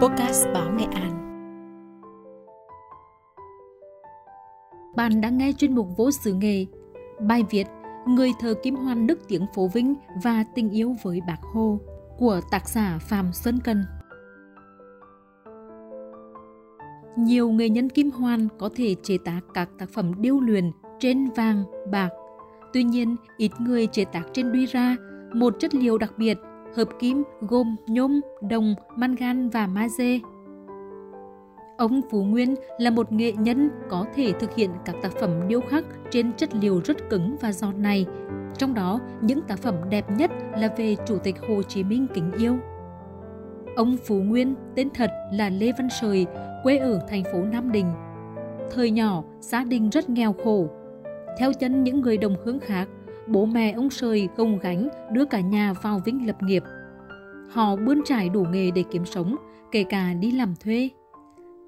Podcast Báo Nghệ An Bạn đang nghe chuyên mục Vô xứ nghề Bài viết Người thờ Kim Hoan đức tiếng phố Vinh và tình yêu với bạc Hồ của tác giả Phạm Xuân Cần Nhiều nghệ nhân kim Hoan có thể chế tác các tác phẩm điêu luyện trên vàng, bạc. Tuy nhiên, ít người chế tác trên đuôi ra, một chất liệu đặc biệt, hợp kim gồm nhôm, đồng, mangan và magie. Ông Phú Nguyên là một nghệ nhân có thể thực hiện các tác phẩm điêu khắc trên chất liệu rất cứng và giòn này. Trong đó, những tác phẩm đẹp nhất là về Chủ tịch Hồ Chí Minh kính yêu. Ông Phú Nguyên, tên thật là Lê Văn Sời, quê ở thành phố Nam Định. Thời nhỏ, gia đình rất nghèo khổ. Theo chân những người đồng hướng khác, bố mẹ ông sơi gồng gánh đưa cả nhà vào Vinh lập nghiệp. Họ bươn trải đủ nghề để kiếm sống, kể cả đi làm thuê.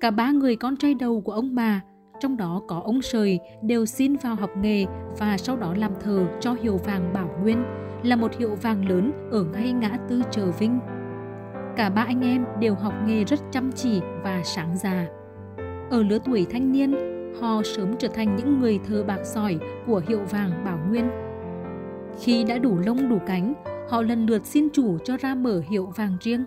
Cả ba người con trai đầu của ông bà, trong đó có ông sơi đều xin vào học nghề và sau đó làm thờ cho hiệu vàng Bảo Nguyên, là một hiệu vàng lớn ở ngay ngã tư Chợ Vinh. Cả ba anh em đều học nghề rất chăm chỉ và sáng già. Ở lứa tuổi thanh niên, họ sớm trở thành những người thơ bạc giỏi của hiệu vàng Bảo Nguyên. Khi đã đủ lông đủ cánh, họ lần lượt xin chủ cho ra mở hiệu vàng riêng.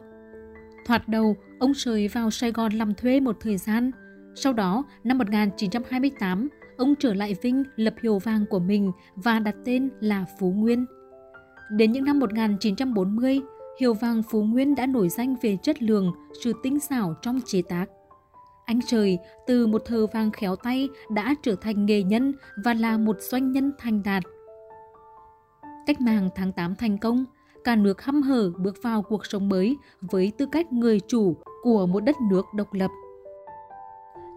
Thoạt đầu, ông Sời vào Sài Gòn làm thuê một thời gian. Sau đó, năm 1928, ông trở lại Vinh lập hiệu vàng của mình và đặt tên là Phú Nguyên. Đến những năm 1940, Hiệu vàng Phú Nguyên đã nổi danh về chất lượng, sự tinh xảo trong chế tác. Anh Trời từ một thờ vàng khéo tay đã trở thành nghề nhân và là một doanh nhân thành đạt. Cách mạng tháng 8 thành công, cả nước hăm hở bước vào cuộc sống mới với tư cách người chủ của một đất nước độc lập.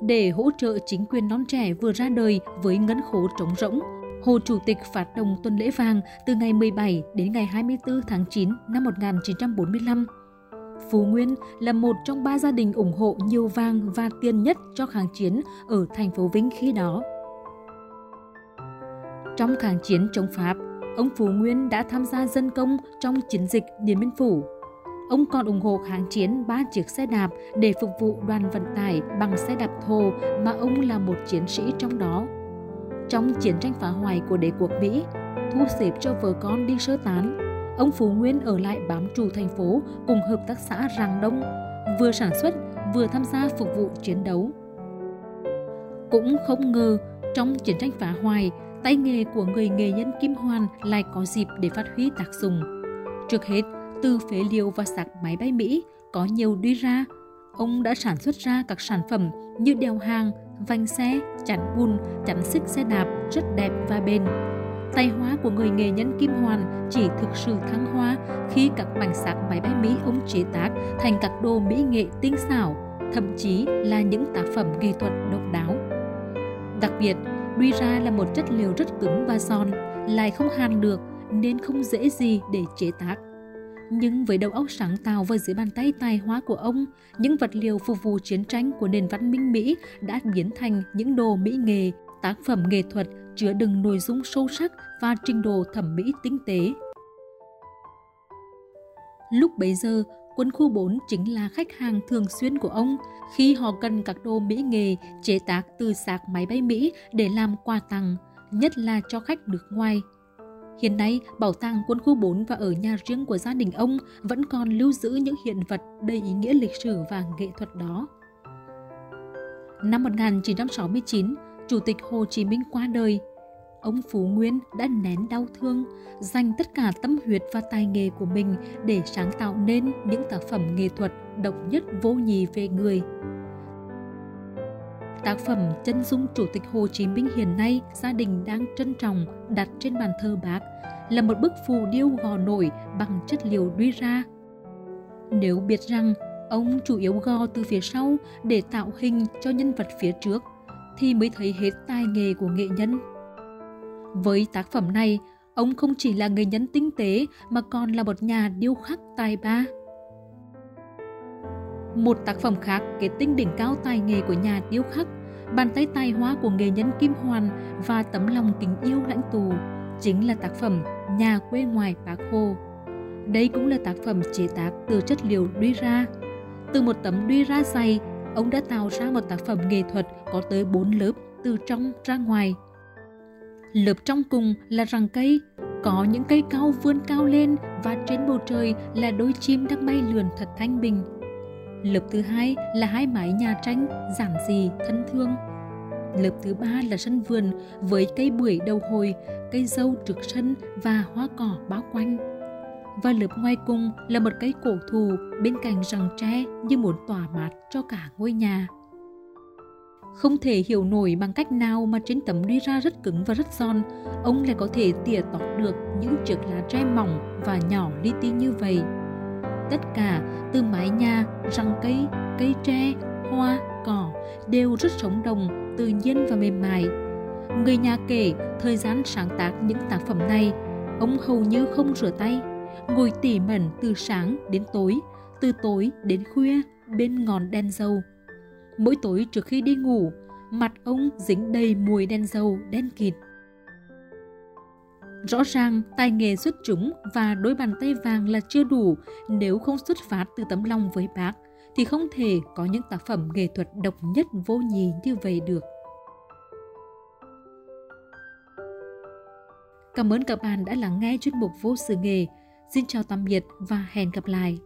Để hỗ trợ chính quyền non trẻ vừa ra đời với ngân khố trống rỗng, Hồ Chủ tịch phát động tuần lễ vàng từ ngày 17 đến ngày 24 tháng 9 năm 1945. Phú Nguyên là một trong ba gia đình ủng hộ nhiều vàng và tiền nhất cho kháng chiến ở thành phố Vinh khi đó. Trong kháng chiến chống Pháp, ông Phú Nguyên đã tham gia dân công trong chiến dịch Điện Biên Phủ. Ông còn ủng hộ kháng chiến 3 chiếc xe đạp để phục vụ đoàn vận tải bằng xe đạp thô mà ông là một chiến sĩ trong đó trong chiến tranh phá hoại của đế quốc Mỹ, thu xếp cho vợ con đi sơ tán, ông Phú Nguyên ở lại bám trụ thành phố cùng hợp tác xã Ràng Đông, vừa sản xuất vừa tham gia phục vụ chiến đấu. Cũng không ngờ, trong chiến tranh phá hoại, tay nghề của người nghề nhân Kim Hoàn lại có dịp để phát huy tác dụng. Trước hết, từ phế liệu và sạc máy bay Mỹ có nhiều đi ra, ông đã sản xuất ra các sản phẩm như đèo hàng, vành xe, chắn bùn, chắn xích xe đạp rất đẹp và bền. Tài hóa của người nghề nhân Kim Hoàn chỉ thực sự thăng hoa khi các mảnh sạc máy bay Mỹ ông chế tác thành các đồ mỹ nghệ tinh xảo, thậm chí là những tác phẩm nghệ thuật độc đáo. Đặc biệt, đuôi ra là một chất liệu rất cứng và giòn, lại không hàn được nên không dễ gì để chế tác. Nhưng với đầu óc sáng tạo và dưới bàn tay tài hóa của ông, những vật liệu phục vụ chiến tranh của nền văn minh Mỹ đã biến thành những đồ mỹ nghệ, tác phẩm nghệ thuật chứa đựng nội dung sâu sắc và trình độ thẩm mỹ tinh tế. Lúc bấy giờ, quân khu 4 chính là khách hàng thường xuyên của ông khi họ cần các đồ mỹ nghệ chế tác từ sạc máy bay Mỹ để làm quà tặng, nhất là cho khách nước ngoài – Hiện nay, bảo tàng quân khu 4 và ở nhà riêng của gia đình ông vẫn còn lưu giữ những hiện vật đầy ý nghĩa lịch sử và nghệ thuật đó. Năm 1969, Chủ tịch Hồ Chí Minh qua đời. Ông Phú Nguyên đã nén đau thương, dành tất cả tâm huyết và tài nghề của mình để sáng tạo nên những tác phẩm nghệ thuật độc nhất vô nhì về người. Tác phẩm Chân dung Chủ tịch Hồ Chí Minh hiện nay gia đình đang trân trọng đặt trên bàn thờ bác là một bức phù điêu gò nổi bằng chất liệu đuôi ra. Nếu biết rằng ông chủ yếu gò từ phía sau để tạo hình cho nhân vật phía trước thì mới thấy hết tài nghề của nghệ nhân. Với tác phẩm này, ông không chỉ là người nhấn tinh tế mà còn là một nhà điêu khắc tài ba. Một tác phẩm khác kết tinh đỉnh cao tài nghề của nhà điêu khắc, bàn tay tài hoa của nghề nhân Kim Hoàn và tấm lòng kính yêu lãnh tù chính là tác phẩm Nhà quê ngoài Bác Hồ. Đây cũng là tác phẩm chế tác từ chất liệu đuôi ra. Từ một tấm đuôi ra dày, ông đã tạo ra một tác phẩm nghệ thuật có tới 4 lớp từ trong ra ngoài lợp trong cùng là răng cây, có những cây cao vươn cao lên và trên bầu trời là đôi chim đang bay lượn thật thanh bình. Lớp thứ hai là hai mái nhà tranh giản dị, thân thương. Lớp thứ ba là sân vườn với cây bưởi đầu hồi, cây dâu trước sân và hoa cỏ bao quanh. Và lớp ngoài cùng là một cây cổ thụ bên cạnh rặng tre như muốn tỏa mát cho cả ngôi nhà. Không thể hiểu nổi bằng cách nào mà trên tấm đi ra rất cứng và rất giòn, ông lại có thể tỉa tọt được những chiếc lá tre mỏng và nhỏ li ti như vậy. Tất cả từ mái nhà, răng cây, cây tre, hoa, cỏ đều rất sống động, tự nhiên và mềm mại. Người nhà kể thời gian sáng tác những tác phẩm này, ông hầu như không rửa tay, ngồi tỉ mẩn từ sáng đến tối, từ tối đến khuya bên ngọn đèn dầu. Mỗi tối trước khi đi ngủ, mặt ông dính đầy mùi đen dầu đen kịt. Rõ ràng tài nghề xuất chúng và đôi bàn tay vàng là chưa đủ nếu không xuất phát từ tấm lòng với bác thì không thể có những tác phẩm nghệ thuật độc nhất vô nhì như vậy được. Cảm ơn các bạn đã lắng nghe chuyên mục Vô sự nghề. Xin chào tạm biệt và hẹn gặp lại.